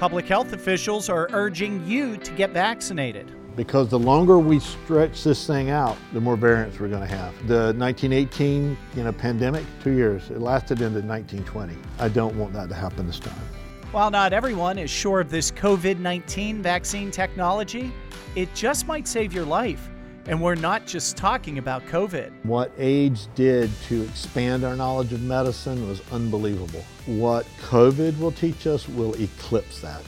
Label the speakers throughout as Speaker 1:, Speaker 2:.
Speaker 1: Public health officials are urging you to get vaccinated.
Speaker 2: Because the longer we stretch this thing out, the more variants we're going to have. The 1918 you know, pandemic, two years, it lasted into 1920. I don't want that to happen this time.
Speaker 1: While not everyone is sure of this COVID 19 vaccine technology, it just might save your life. And we're not just talking about COVID.
Speaker 2: What AIDS did to expand our knowledge of medicine was unbelievable. What COVID will teach us will eclipse that.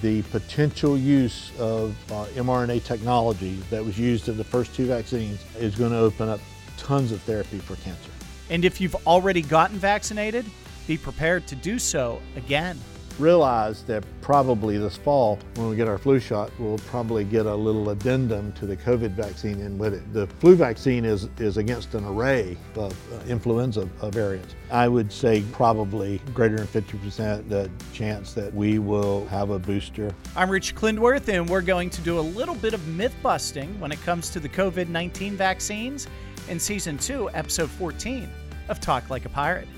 Speaker 2: The potential use of uh, mRNA technology that was used in the first two vaccines is going to open up tons of therapy for cancer.
Speaker 1: And if you've already gotten vaccinated, be prepared to do so again
Speaker 2: realize that probably this fall, when we get our flu shot, we'll probably get a little addendum to the COVID vaccine in with it. The flu vaccine is, is against an array of uh, influenza variants. I would say probably greater than 50% the chance that we will have a booster.
Speaker 1: I'm Rich Clindworth, and we're going to do a little bit of myth busting when it comes to the COVID 19 vaccines in Season 2, Episode 14 of Talk Like a Pirate.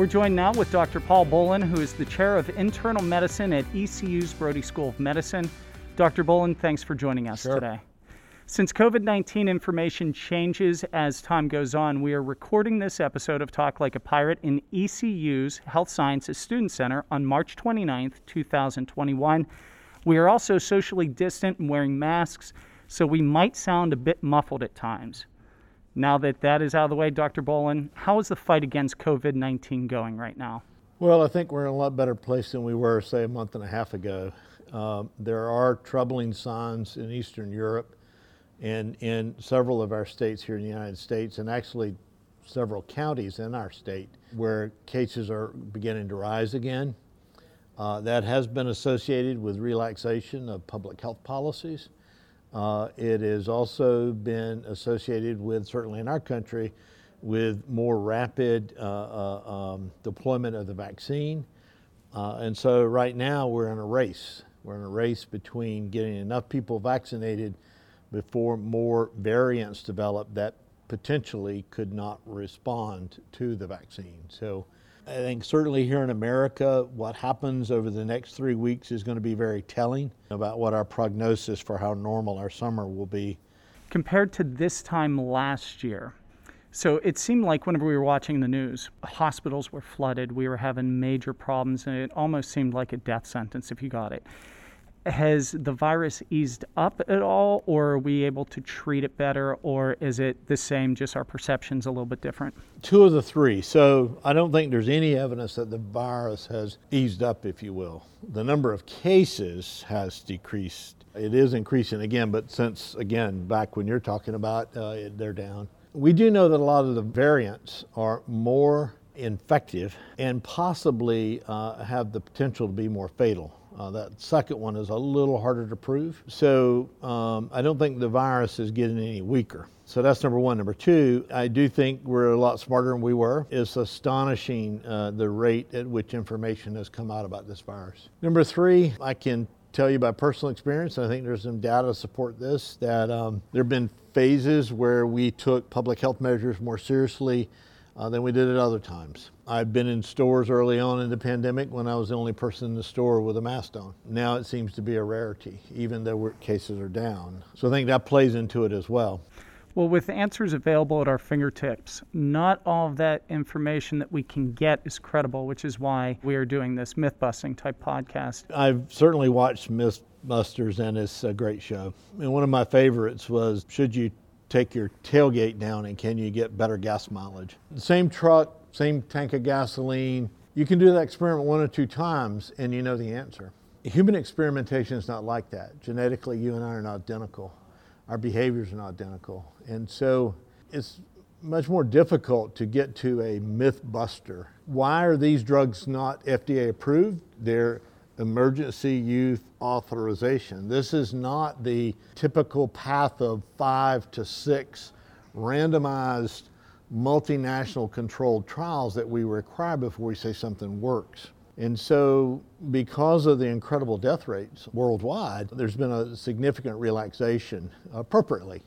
Speaker 1: We're joined now with Dr. Paul Bolin, who is the chair of internal medicine at ECU's Brody School of Medicine. Dr. Bolin, thanks for joining us
Speaker 2: sure.
Speaker 1: today. Since COVID 19 information changes as time goes on, we are recording this episode of Talk Like a Pirate in ECU's Health Sciences Student Center on March 29th, 2021. We are also socially distant and wearing masks, so we might sound a bit muffled at times. Now that that is out of the way, Dr. Bolin, how is the fight against COVID 19 going right now?
Speaker 2: Well, I think we're in a lot better place than we were, say, a month and a half ago. Um, there are troubling signs in Eastern Europe and in several of our states here in the United States, and actually several counties in our state where cases are beginning to rise again. Uh, that has been associated with relaxation of public health policies. Uh, it has also been associated with, certainly in our country, with more rapid uh, uh, um, deployment of the vaccine. Uh, and so right now we're in a race. We're in a race between getting enough people vaccinated before more variants develop that potentially could not respond to the vaccine. So I think certainly here in America, what happens over the next three weeks is going to be very telling about what our prognosis for how normal our summer will be.
Speaker 1: Compared to this time last year, so it seemed like whenever we were watching the news, hospitals were flooded, we were having major problems, and it almost seemed like a death sentence if you got it has the virus eased up at all, or are we able to treat it better, or is it the same, just our perception's a little bit different?
Speaker 2: Two of the three. So I don't think there's any evidence that the virus has eased up, if you will. The number of cases has decreased. It is increasing again, but since, again, back when you're talking about, uh, they're down. We do know that a lot of the variants are more infective and possibly uh, have the potential to be more fatal. Uh, that second one is a little harder to prove. So um, I don't think the virus is getting any weaker. So that's number one. Number two, I do think we're a lot smarter than we were. It's astonishing uh, the rate at which information has come out about this virus. Number three, I can tell you by personal experience, and I think there's some data to support this, that um, there have been phases where we took public health measures more seriously uh, than we did at other times. I've been in stores early on in the pandemic when I was the only person in the store with a mask on. Now it seems to be a rarity, even though cases are down. So I think that plays into it as well.
Speaker 1: Well, with answers available at our fingertips, not all of that information that we can get is credible, which is why we are doing this myth busting type podcast.
Speaker 2: I've certainly watched Mythbusters, and it's a great show. And one of my favorites was Should You take your tailgate down and can you get better gas mileage? Same truck, same tank of gasoline. You can do that experiment one or two times and you know the answer. Human experimentation is not like that. Genetically, you and I are not identical. Our behaviors are not identical. And so it's much more difficult to get to a myth buster. Why are these drugs not FDA approved? They're emergency use authorization. This is not the typical path of five to six randomized multinational controlled trials that we require before we say something works. And so, because of the incredible death rates worldwide, there's been a significant relaxation appropriately.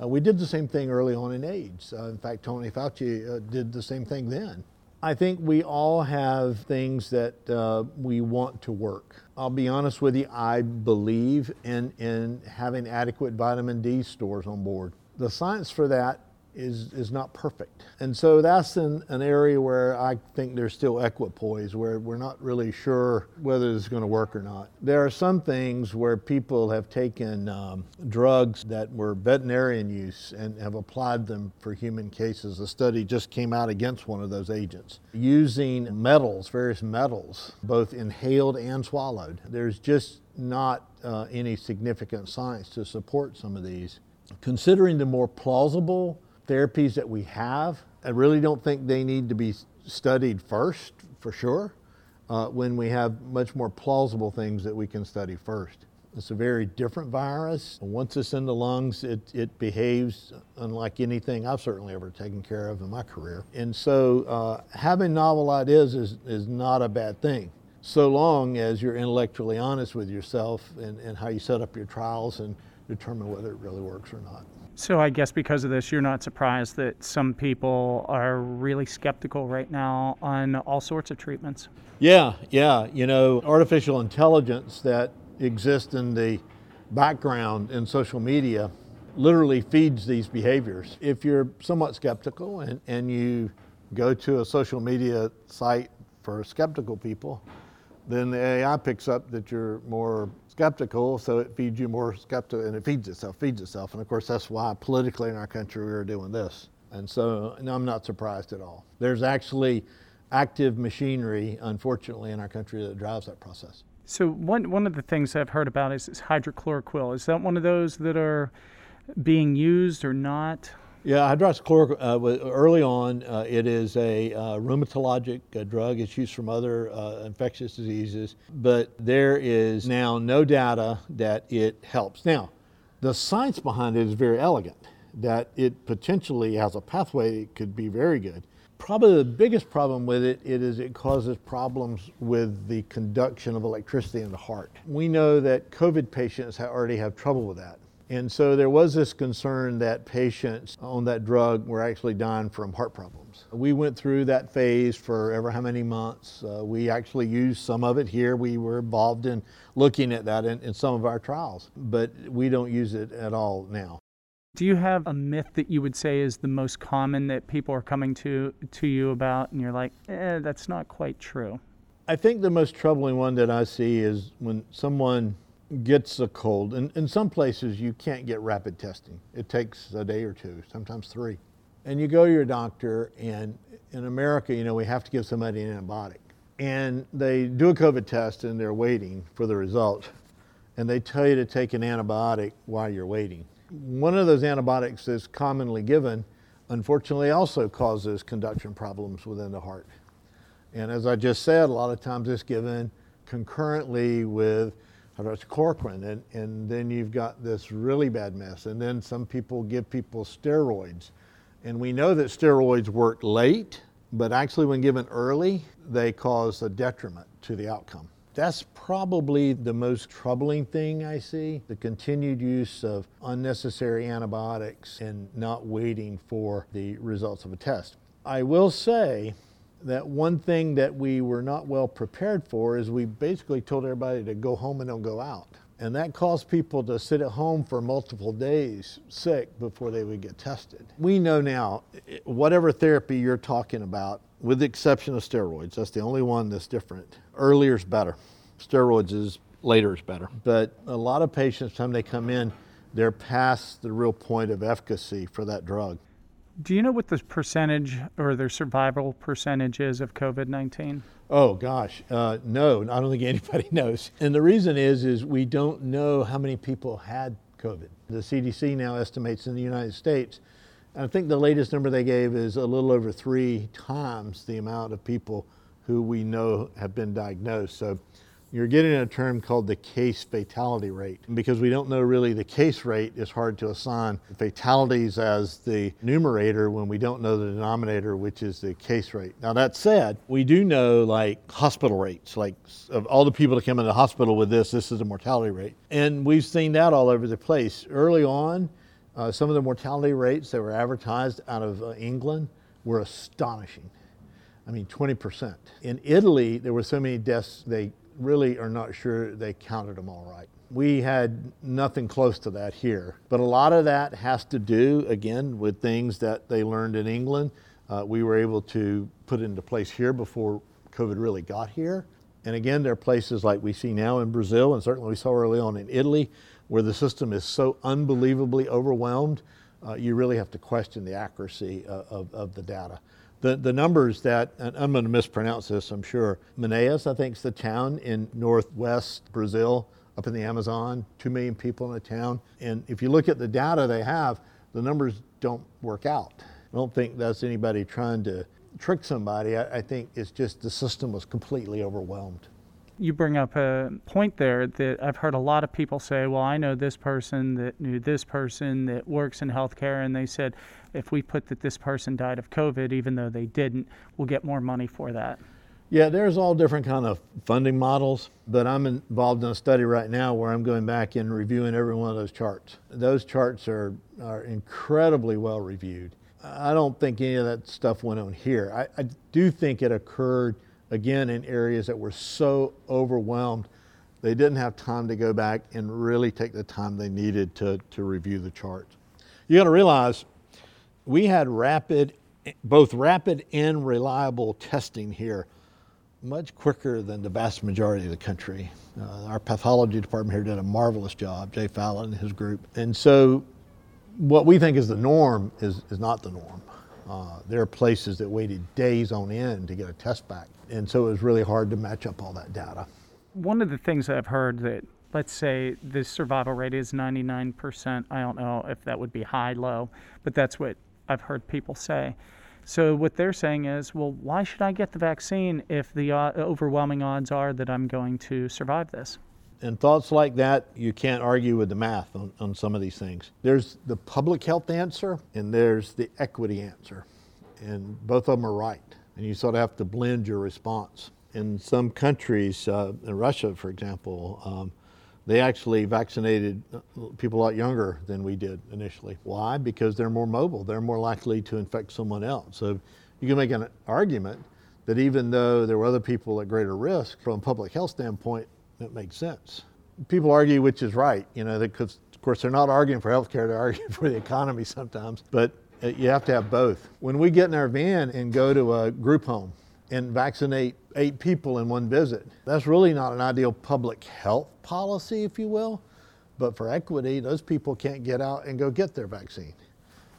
Speaker 2: Uh, we did the same thing early on in AIDS. Uh, in fact, Tony Fauci uh, did the same thing then. I think we all have things that uh, we want to work. I'll be honest with you, I believe in, in having adequate vitamin D stores on board. The science for that is, is not perfect. And so that's an, an area where I think there's still equipoise, where we're not really sure whether it's going to work or not. There are some things where people have taken um, drugs that were veterinarian use and have applied them for human cases. A study just came out against one of those agents using metals, various metals, both inhaled and swallowed. There's just not uh, any significant science to support some of these. Considering the more plausible therapies that we have, I really don't think they need to be studied first, for sure, uh, when we have much more plausible things that we can study first. It's a very different virus. Once it's in the lungs, it, it behaves unlike anything I've certainly ever taken care of in my career. And so uh, having novel ideas is, is not a bad thing, so long as you're intellectually honest with yourself and, and how you set up your trials and determine whether it really works or not.
Speaker 1: So I guess because of this, you're not surprised that some people are really skeptical right now on all sorts of treatments.
Speaker 2: Yeah, yeah. You know, artificial intelligence that exists in the background in social media literally feeds these behaviors. If you're somewhat skeptical and, and you go to a social media site for skeptical people, then the AI picks up that you're more skeptical, so it feeds you more skeptical, and it feeds itself, feeds itself. And of course, that's why politically in our country we are doing this. And so no, I'm not surprised at all. There's actually active machinery, unfortunately, in our country that drives that process.
Speaker 1: So one one of the things I've heard about is, is hydrochloroquine. Is that one of those that are being used or not?
Speaker 2: Yeah, hydroxychloroquine, uh, early on, uh, it is a uh, rheumatologic uh, drug. It's used from other uh, infectious diseases, but there is now no data that it helps. Now, the science behind it is very elegant, that it potentially has a pathway that could be very good. Probably the biggest problem with it, it is it causes problems with the conduction of electricity in the heart. We know that COVID patients already have trouble with that. And so there was this concern that patients on that drug were actually dying from heart problems. We went through that phase for ever how many months. Uh, we actually used some of it here. We were involved in looking at that in, in some of our trials, but we don't use it at all now.
Speaker 1: Do you have a myth that you would say is the most common that people are coming to to you about, and you're like, eh, that's not quite true?
Speaker 2: I think the most troubling one that I see is when someone gets a cold. And in some places, you can't get rapid testing. It takes a day or two, sometimes three. And you go to your doctor, and in America, you know, we have to give somebody an antibiotic. And they do a COVID test and they're waiting for the result. And they tell you to take an antibiotic while you're waiting. One of those antibiotics that's commonly given, unfortunately, also causes conduction problems within the heart. And as I just said, a lot of times it's given concurrently with hydroxychloroquine, and, and then you've got this really bad mess. And then some people give people steroids. And we know that steroids work late, but actually, when given early, they cause a detriment to the outcome. That's probably the most troubling thing I see the continued use of unnecessary antibiotics and not waiting for the results of a test. I will say that one thing that we were not well prepared for is we basically told everybody to go home and don't go out. And that caused people to sit at home for multiple days sick before they would get tested. We know now, whatever therapy you're talking about, with the exception of steroids, that's the only one that's different. Earlier is better. Steroids is later is better. But a lot of patients, time they come in, they're past the real point of efficacy for that drug.
Speaker 1: Do you know what the percentage or the survival percentage is of COVID 19?
Speaker 2: Oh gosh, uh, no, I don't think anybody knows. And the reason is, is we don't know how many people had COVID. The CDC now estimates in the United States, I think the latest number they gave is a little over three times the amount of people who we know have been diagnosed. So you're getting a term called the case fatality rate. Because we don't know really the case rate, it's hard to assign fatalities as the numerator when we don't know the denominator, which is the case rate. Now, that said, we do know like hospital rates, like of all the people that come into the hospital with this, this is the mortality rate. And we've seen that all over the place. Early on, uh, some of the mortality rates that were advertised out of uh, England were astonishing. I mean, 20%. In Italy, there were so many deaths, they really are not sure they counted them all right. We had nothing close to that here. But a lot of that has to do, again, with things that they learned in England. Uh, we were able to put into place here before COVID really got here. And again, there are places like we see now in Brazil, and certainly we saw early on in Italy, where the system is so unbelievably overwhelmed, uh, you really have to question the accuracy of, uh, of, of the data. The, the numbers that, I'm going to mispronounce this, I'm sure, Manaus, I think, is the town in northwest Brazil, up in the Amazon, 2 million people in a town. And if you look at the data they have, the numbers don't work out. I don't think that's anybody trying to trick somebody. I, I think it's just the system was completely overwhelmed
Speaker 1: you bring up a point there that I've heard a lot of people say, well, I know this person that knew this person that works in healthcare, and they said, if we put that this person died of COVID, even though they didn't, we'll get more money for that.
Speaker 2: Yeah, there's all different kind of funding models, but I'm involved in a study right now where I'm going back and reviewing every one of those charts. Those charts are, are incredibly well reviewed. I don't think any of that stuff went on here. I, I do think it occurred again in areas that were so overwhelmed they didn't have time to go back and really take the time they needed to, to review the charts. You got to realize we had rapid, both rapid and reliable testing here much quicker than the vast majority of the country. Uh, our pathology department here did a marvelous job, Jay Fallon and his group. And so what we think is the norm is, is not the norm. Uh, there are places that waited days on end to get a test back. And so it was really hard to match up all that data.
Speaker 1: One of the things I've heard that, let's say the survival rate is 99%. I don't know if that would be high, low, but that's what I've heard people say. So what they're saying is, well, why should I get the vaccine if the uh, overwhelming odds are that I'm going to survive this?
Speaker 2: And thoughts like that, you can't argue with the math on, on some of these things. There's the public health answer and there's the equity answer. And both of them are right. And you sort of have to blend your response. In some countries, uh, in Russia, for example, um, they actually vaccinated uh, people a lot younger than we did initially. Why? Because they're more mobile. They're more likely to infect someone else. So you can make an argument that even though there were other people at greater risk, from a public health standpoint, it makes sense. People argue which is right, you know, because of course they're not arguing for healthcare, they're arguing for the economy sometimes. But uh, you have to have both. When we get in our van and go to a group home and vaccinate eight people in one visit, that's really not an ideal public health policy, if you will. But for equity, those people can't get out and go get their vaccine.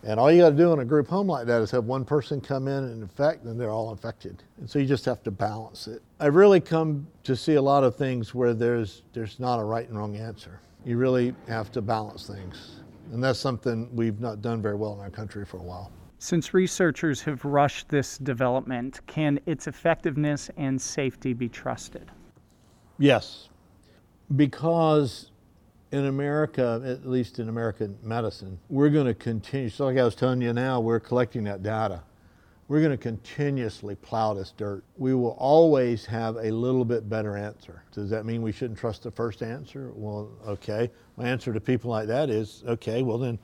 Speaker 2: And all you got to do in a group home like that is have one person come in and infect, and they're all infected. And so you just have to balance it. I've really come to see a lot of things where there's there's not a right and wrong answer. You really have to balance things. And that's something we've not done very well in our country for a while.
Speaker 1: Since researchers have rushed this development, can its effectiveness and safety be trusted?
Speaker 2: Yes, because in America, at least in American medicine, we're going to continue. So, like I was telling you now, we're collecting that data. We're going to continuously plow this dirt. We will always have a little bit better answer. Does that mean we shouldn't trust the first answer? Well, okay. My answer to people like that is okay, well, then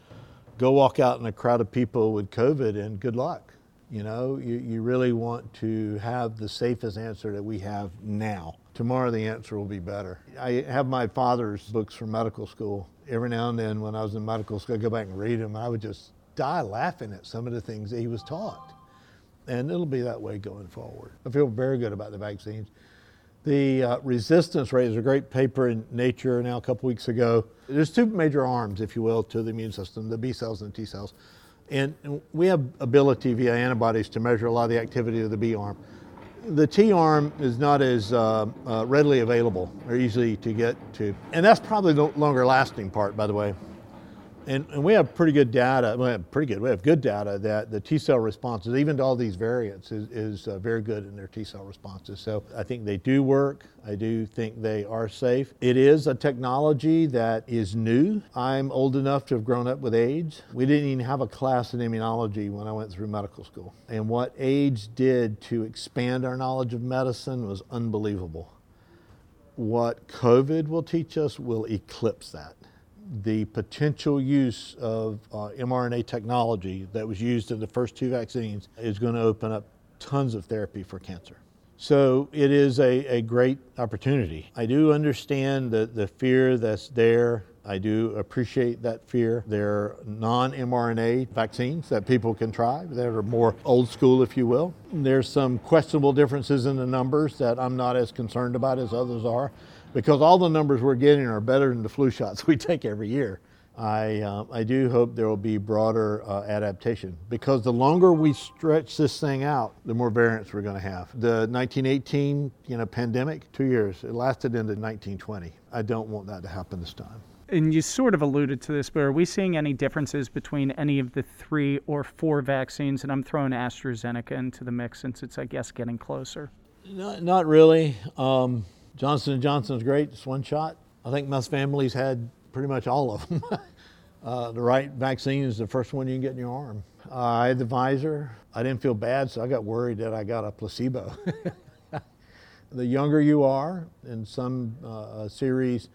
Speaker 2: go walk out in a crowd of people with COVID and good luck. You know, you, you really want to have the safest answer that we have now. Tomorrow the answer will be better. I have my father's books from medical school. Every now and then when I was in medical school, I'd go back and read them. I would just die laughing at some of the things that he was taught and it'll be that way going forward. I feel very good about the vaccines. The uh, resistance rate is a great paper in Nature now a couple weeks ago. There's two major arms, if you will, to the immune system the B cells and the T cells. And we have ability via antibodies to measure a lot of the activity of the B arm. The T arm is not as uh, uh, readily available or easy to get to. And that's probably the longer lasting part, by the way. And, and we have pretty good data, well, pretty good, we have good data that the T cell responses, even to all these variants, is, is uh, very good in their T cell responses. So I think they do work. I do think they are safe. It is a technology that is new. I'm old enough to have grown up with AIDS. We didn't even have a class in immunology when I went through medical school. And what AIDS did to expand our knowledge of medicine was unbelievable. What COVID will teach us will eclipse that the potential use of uh, mRNA technology that was used in the first two vaccines is going to open up tons of therapy for cancer. So it is a, a great opportunity. I do understand the, the fear that's there. I do appreciate that fear. There are non mRNA vaccines that people can try that are more old school, if you will. There's some questionable differences in the numbers that I'm not as concerned about as others are because all the numbers we're getting are better than the flu shots we take every year. I, uh, I do hope there will be broader uh, adaptation because the longer we stretch this thing out, the more variants we're going to have. The 1918 you know, pandemic, two years, it lasted into 1920. I don't want that to happen this time.
Speaker 1: And you sort of alluded to this, but are we seeing any differences between any of the three or four vaccines? And I'm throwing AstraZeneca into the mix since it's, I guess, getting closer.
Speaker 2: Not, not really. Um, Johnson & Johnson's great, it's one shot. I think most families had pretty much all of them. uh, the right vaccine is the first one you can get in your arm. Uh, I had the Pfizer. I didn't feel bad, so I got worried that I got a placebo. the younger you are, in some uh, series,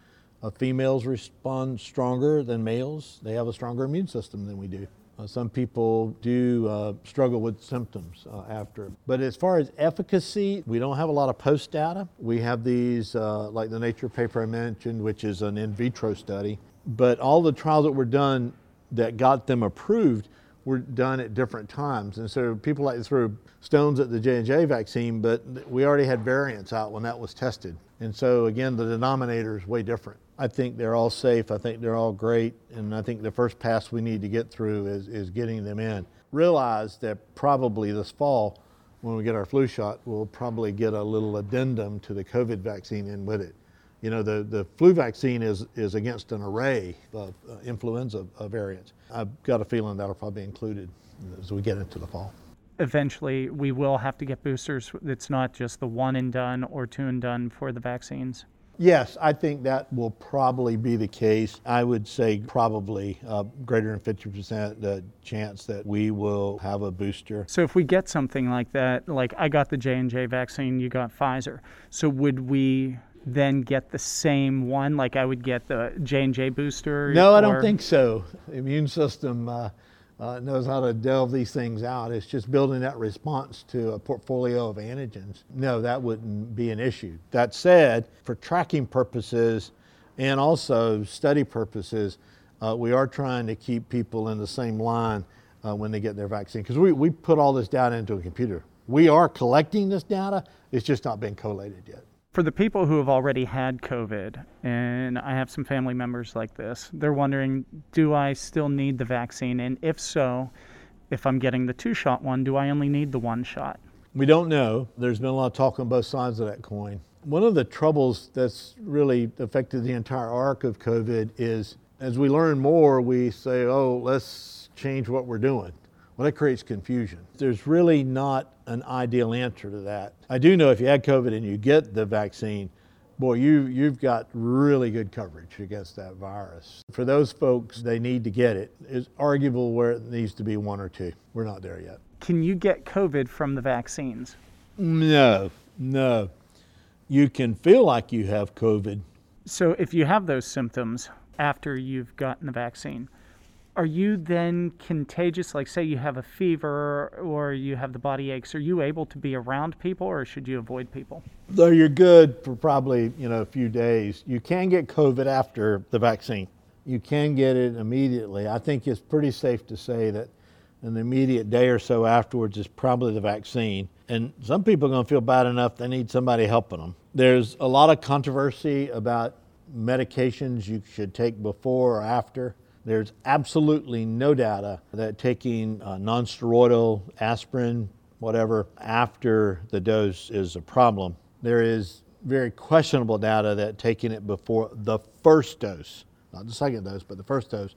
Speaker 2: females respond stronger than males. They have a stronger immune system than we do. Uh, some people do uh, struggle with symptoms uh, after. But as far as efficacy, we don't have a lot of post data. We have these, uh, like the Nature paper I mentioned, which is an in vitro study. But all the trials that were done that got them approved were done at different times. And so people like to throw stones at the J&J vaccine, but we already had variants out when that was tested. And so again, the denominator is way different. I think they're all safe. I think they're all great. And I think the first pass we need to get through is, is getting them in. Realize that probably this fall, when we get our flu shot, we'll probably get a little addendum to the COVID vaccine in with it. You know, the, the flu vaccine is, is against an array of uh, influenza variants. I've got a feeling that'll probably be included as we get into the fall.
Speaker 1: Eventually, we will have to get boosters. It's not just the one and done or two and done for the vaccines.
Speaker 2: Yes, I think that will probably be the case. I would say probably uh, greater than 50% the chance that we will have a booster.
Speaker 1: So if we get something like that, like I got the J&J vaccine, you got Pfizer. So would we then get the same one like I would get the J&J booster?
Speaker 2: No, I don't think so. Immune system uh, uh, knows how to delve these things out. It's just building that response to a portfolio of antigens. No, that wouldn't be an issue. That said, for tracking purposes and also study purposes, uh, we are trying to keep people in the same line uh, when they get their vaccine because we, we put all this data into a computer. We are collecting this data, it's just not been collated yet
Speaker 1: for the people who have already had COVID, and I have some family members like this, they're wondering do I still need the vaccine? And if so, if I'm getting the two shot one, do I only need the one shot?
Speaker 2: We don't know. There's been a lot of talk on both sides of that coin. One of the troubles that's really affected the entire arc of COVID is as we learn more, we say, oh, let's change what we're doing. Well, that creates confusion. There's really not an ideal answer to that. I do know if you had COVID and you get the vaccine, boy, you, you've got really good coverage against that virus. For those folks, they need to get it. It's arguable where it needs to be one or two. We're not there yet.
Speaker 1: Can you get COVID from the vaccines?
Speaker 2: No, no. You can feel like you have COVID.
Speaker 1: So if you have those symptoms after you've gotten the vaccine, are you then contagious? Like, say you have a fever or you have the body aches, are you able to be around people or should you avoid people?
Speaker 2: Though you're good for probably, you know, a few days, you can get COVID after the vaccine. You can get it immediately. I think it's pretty safe to say that an immediate day or so afterwards is probably the vaccine. And some people are going to feel bad enough they need somebody helping them. There's a lot of controversy about medications you should take before or after. There's absolutely no data that taking uh, nonsteroidal aspirin, whatever, after the dose is a problem. There is very questionable data that taking it before the first dose, not the second dose, but the first dose,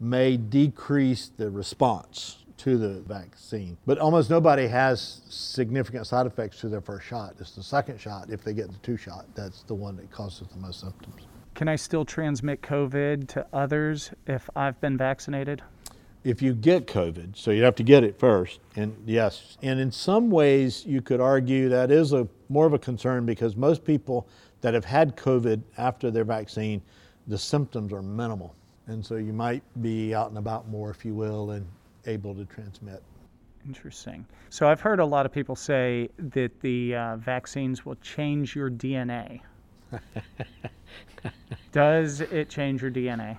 Speaker 2: may decrease the response to the vaccine. But almost nobody has significant side effects to their first shot. It's the second shot, if they get the two shot, that's the one that causes the most symptoms.
Speaker 1: Can I still transmit COVID to others if I've been vaccinated?
Speaker 2: If you get COVID, so you have to get it first, and yes, and in some ways you could argue that is a more of a concern because most people that have had COVID after their vaccine, the symptoms are minimal, and so you might be out and about more, if you will, and able to transmit.
Speaker 1: Interesting. So I've heard a lot of people say that the uh, vaccines will change your DNA. Does it change your DNA?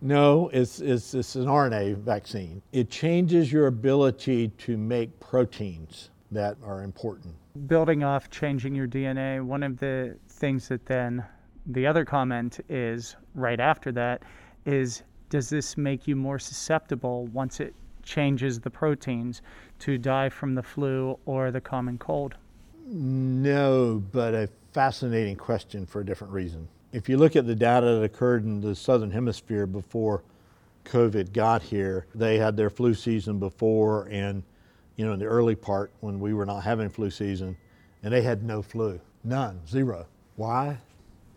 Speaker 2: No, it's, it's, it's an RNA vaccine. It changes your ability to make proteins that are important.
Speaker 1: Building off changing your DNA, one of the things that then the other comment is right after that is does this make you more susceptible once it changes the proteins to die from the flu or the common cold?
Speaker 2: No, but a fascinating question for a different reason. If you look at the data that occurred in the southern hemisphere before COVID got here, they had their flu season before and you know in the early part when we were not having flu season and they had no flu. None, zero. Why?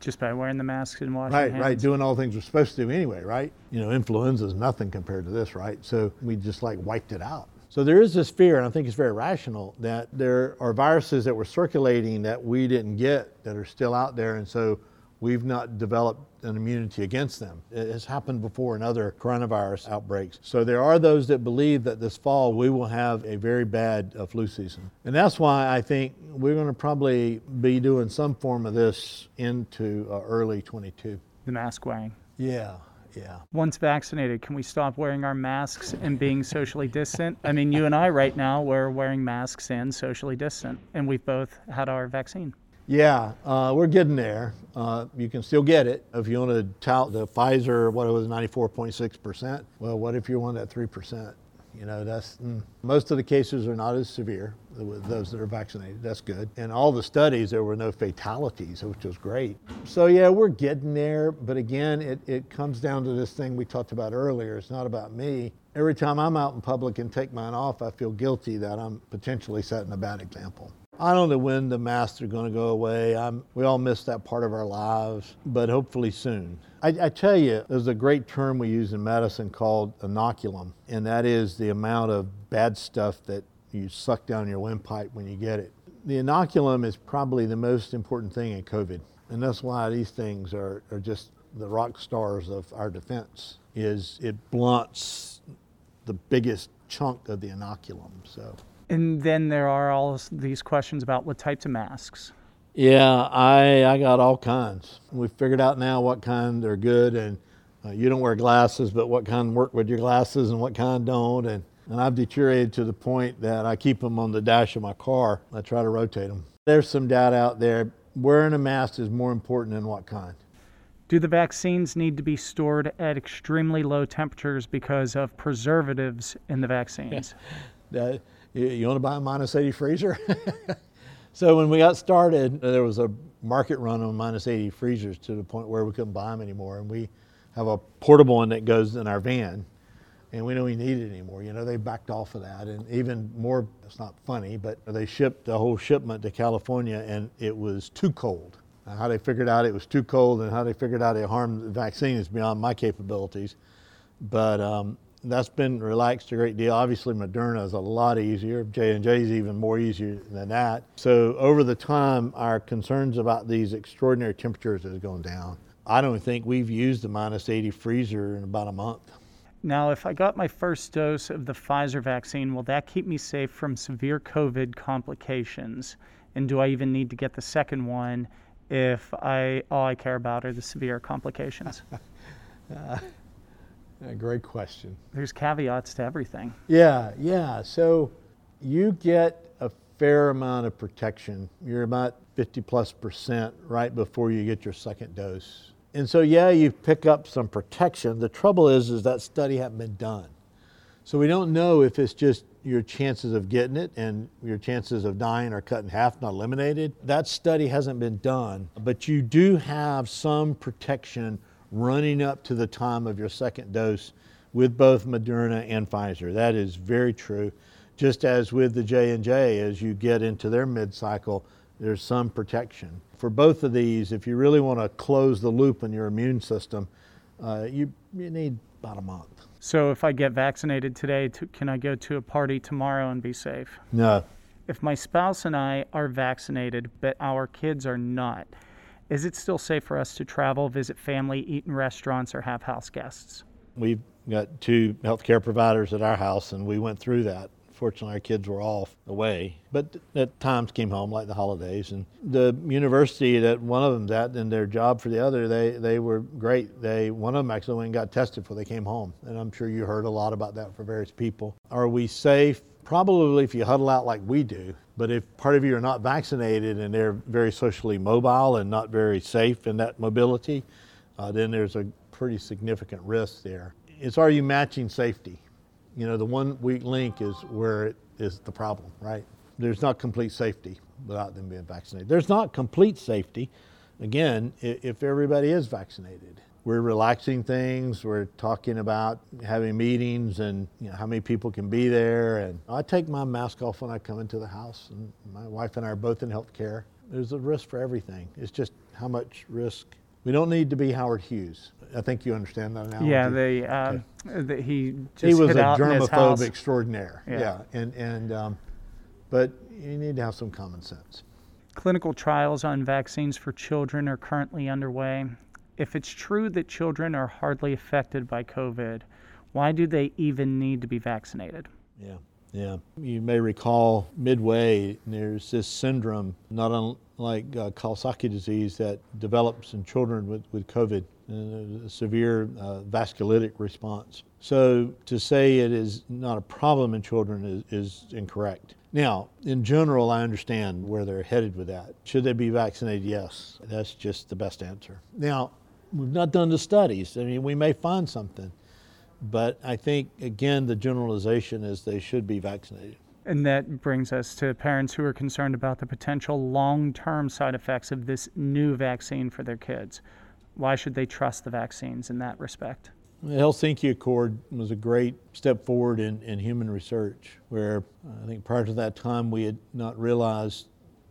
Speaker 1: Just by wearing the masks and washing
Speaker 2: Right,
Speaker 1: hands.
Speaker 2: right, doing all the things we're supposed to do anyway, right? You know, influenza is nothing compared to this, right? So we just like wiped it out. So there is this fear, and I think it's very rational, that there are viruses that were circulating that we didn't get that are still out there, and so we've not developed an immunity against them. It has happened before in other coronavirus outbreaks. So there are those that believe that this fall we will have a very bad uh, flu season. And that's why I think we're going to probably be doing some form of this into uh, early 22.
Speaker 1: The mask wearing.
Speaker 2: Yeah, yeah.
Speaker 1: Once vaccinated, can we stop wearing our masks and being socially distant? I mean, you and I right now, we're wearing masks and socially distant, and we've both had our vaccine.
Speaker 2: Yeah, uh, we're getting there. Uh, you can still get it if you want to tout the Pfizer, what it was, 94.6%. Well, what if you want that 3%? You know, that's mm. most of the cases are not as severe with those that are vaccinated. That's good. In all the studies, there were no fatalities, which was great. So, yeah, we're getting there. But again, it, it comes down to this thing we talked about earlier. It's not about me. Every time I'm out in public and take mine off, I feel guilty that I'm potentially setting a bad example. I don't know when the masks are going to go away. I'm, we all miss that part of our lives, but hopefully soon. I, I, tell you, there's a great term we use in medicine called inoculum, and that is the amount of bad stuff that you suck down your windpipe when you get it. The inoculum is probably the most important thing in COVID, and that's why these things are, are just the rock stars of our defense. Is it blunts the biggest chunk of the inoculum? So.
Speaker 1: And then there are all these questions about what types of masks.
Speaker 2: Yeah, I I got all kinds. We figured out now what kind are good, and uh, you don't wear glasses, but what kind work with your glasses and what kind don't. And and I've deteriorated to the point that I keep them on the dash of my car. I try to rotate them. There's some data out there. Wearing a mask is more important than what kind.
Speaker 1: Do the vaccines need to be stored at extremely low temperatures because of preservatives in the vaccines?
Speaker 2: that, you want to buy a minus 80 freezer? So when we got started, there was a market run on minus 80 freezers to the point where we couldn't buy them anymore. And we have a portable one that goes in our van. And we don't need it anymore. You know, they backed off of that. And even more, it's not funny, but they shipped the whole shipment to California and it was too cold. How they figured out it was too cold and how they figured out it harmed the vaccine is beyond my capabilities. But um, that's been relaxed a great deal. Obviously, Moderna is a lot easier. J and J is even more easier than that. So over the time, our concerns about these extraordinary temperatures has gone down. I don't think we've used the minus 80 freezer in about a month.
Speaker 1: Now, if I got my first dose of the Pfizer vaccine, will that keep me safe from severe COVID complications? And do I even need to get the second one if I all I care about are the severe complications?
Speaker 2: uh, a great question.
Speaker 1: There's caveats to everything.
Speaker 2: Yeah, yeah. So you get a fair amount of protection. You're about 50 plus percent right before you get your second dose. And so yeah, you pick up some protection. The trouble is is that study hasn't been done. So we don't know if it's just your chances of getting it and your chances of dying are cut in half, not eliminated. That study hasn't been done, but you do have some protection running up to the time of your second dose with both Moderna and Pfizer. That is very true. Just as with the J&J as you get into their mid-cycle, there's some protection. For both of these, if you really want to close the loop in your immune system, uh, you, you need about a month.
Speaker 1: So if I get vaccinated today, to, can I go to a party tomorrow and be safe?
Speaker 2: No.
Speaker 1: If my spouse and I are vaccinated, but our kids are not, is it still safe for us to travel, visit family, eat in restaurants, or have house guests?
Speaker 2: We've got two healthcare providers at our house, and we went through that Fortunately, our kids were all away, but at times came home like the holidays. And the university that one of them's at and their job for the other, they, they were great. They One of them actually went and got tested before they came home. And I'm sure you heard a lot about that for various people. Are we safe? Probably if you huddle out like we do. But if part of you are not vaccinated and they're very socially mobile and not very safe in that mobility, uh, then there's a pretty significant risk there. It's are you matching safety? You know, the one weak link is where it is the problem, right? There's not complete safety without them being vaccinated. There's not complete safety, again, if everybody is vaccinated. We're relaxing things. We're talking about having meetings and you know, how many people can be there. And I take my mask off when I come into the house. And my wife and I are both in healthcare. There's a risk for everything. It's just how much risk we don't need to be Howard Hughes. I think you understand that now.
Speaker 1: Yeah, they, uh, okay. he
Speaker 2: he was a germaphobe extraordinaire. Yeah, yeah. and and um, but you need to have some common sense.
Speaker 1: Clinical trials on vaccines for children are currently underway. If it's true that children are hardly affected by COVID, why do they even need to be vaccinated?
Speaker 2: Yeah. Yeah, you may recall midway there's this syndrome, not unlike uh, Kawasaki disease, that develops in children with, with COVID, uh, a severe uh, vasculitic response. So to say it is not a problem in children is, is incorrect. Now, in general, I understand where they're headed with that. Should they be vaccinated? Yes, that's just the best answer. Now, we've not done the studies. I mean, we may find something. But I think, again, the generalization is they should be vaccinated.
Speaker 1: And that brings us to parents who are concerned about the potential long term side effects of this new vaccine for their kids. Why should they trust the vaccines in that respect?
Speaker 2: The Helsinki Accord was a great step forward in, in human research, where I think prior to that time we had not realized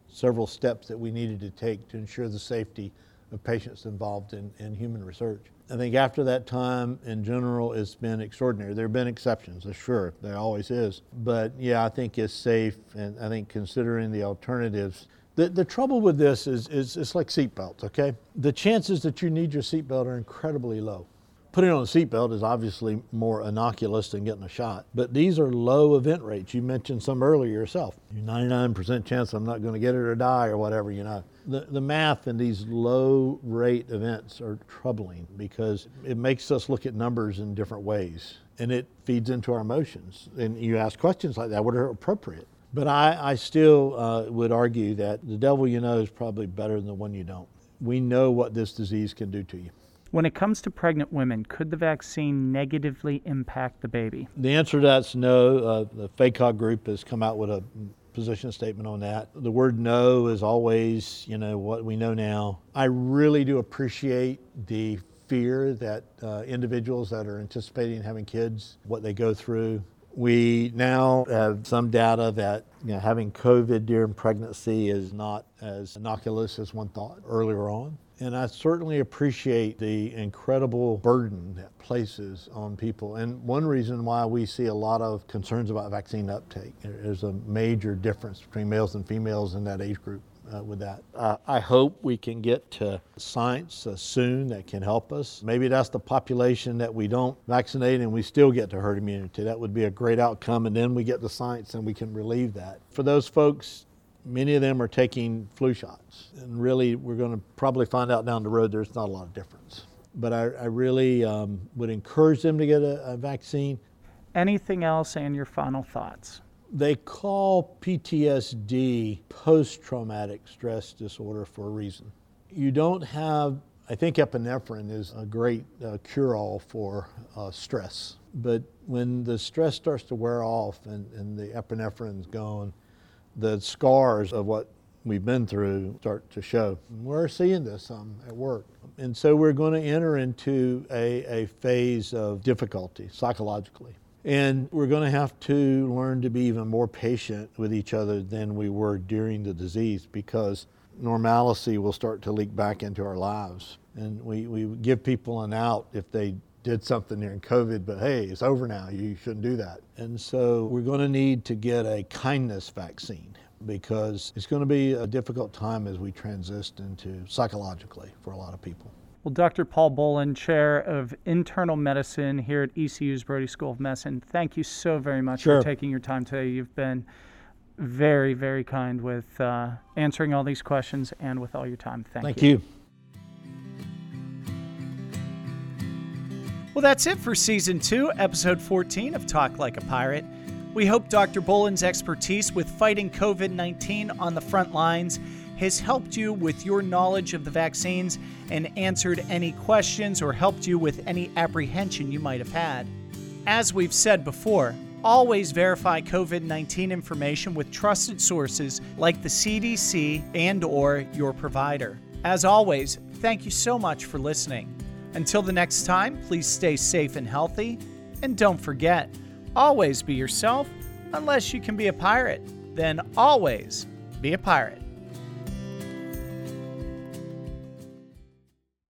Speaker 2: several steps that we needed to take to ensure the safety of patients involved in, in human research. I think after that time, in general, it's been extraordinary. There have been exceptions, sure, there always is. But yeah, I think it's safe, and I think considering the alternatives. The, the trouble with this is, is it's like seatbelts, okay? The chances that you need your seatbelt are incredibly low. Putting on a seatbelt is obviously more innocuous than getting a shot, but these are low event rates. You mentioned some earlier yourself. 99% chance I'm not going to get it or die or whatever, you know. The, the math in these low rate events are troubling because it makes us look at numbers in different ways and it feeds into our emotions. And you ask questions like that, what are appropriate? But I, I still uh, would argue that the devil you know is probably better than the one you don't. We know what this disease can do to you.
Speaker 1: When it comes to pregnant women, could the vaccine negatively impact the baby?
Speaker 2: The answer to that's no. Uh, the FACOG group has come out with a position statement on that. The word no is always, you know, what we know now. I really do appreciate the fear that uh, individuals that are anticipating having kids, what they go through. We now have some data that you know, having COVID during pregnancy is not as innocuous as one thought earlier on. And I certainly appreciate the incredible burden that places on people. And one reason why we see a lot of concerns about vaccine uptake, there's a major difference between males and females in that age group. Uh, with that. Uh, I hope we can get to science uh, soon that can help us. Maybe that's the population that we don't vaccinate and we still get to herd immunity. That would be a great outcome, and then we get the science and we can relieve that. For those folks Many of them are taking flu shots. And really, we're going to probably find out down the road there's not a lot of difference. But I, I really um, would encourage them to get a, a vaccine.
Speaker 1: Anything else and your final thoughts?
Speaker 2: They call PTSD post traumatic stress disorder for a reason. You don't have, I think epinephrine is a great uh, cure all for uh, stress. But when the stress starts to wear off and, and the epinephrine's gone, the scars of what we've been through start to show. We're seeing this um, at work. And so we're going to enter into a, a phase of difficulty psychologically. And we're going to have to learn to be even more patient with each other than we were during the disease because normalcy will start to leak back into our lives. And we, we give people an out if they did something during COVID, but hey, it's over now. You shouldn't do that. And so we're going to need to get a kindness vaccine because it's going to be a difficult time as we transition into psychologically for a lot of people.
Speaker 1: Well, Dr. Paul Bolin, Chair of Internal Medicine here at ECU's Brody School of Medicine, thank you so very much
Speaker 2: Sure.
Speaker 1: for taking your time today. You've been very, very kind with uh, answering all these questions and with all your time. Thank,
Speaker 2: Thank you.
Speaker 1: Well, that's it for season two, episode 14 of Talk Like a Pirate. We hope Dr. Boland's expertise with fighting COVID 19 on the front lines has helped you with your knowledge of the vaccines and answered any questions or helped you with any apprehension you might have had. As we've said before, always verify COVID-19 information with trusted sources like the CDC and or your provider. As always, thank you so much for listening. Until the next time, please stay safe and healthy and don't forget, always be yourself unless you can be a pirate. Then always be a pirate.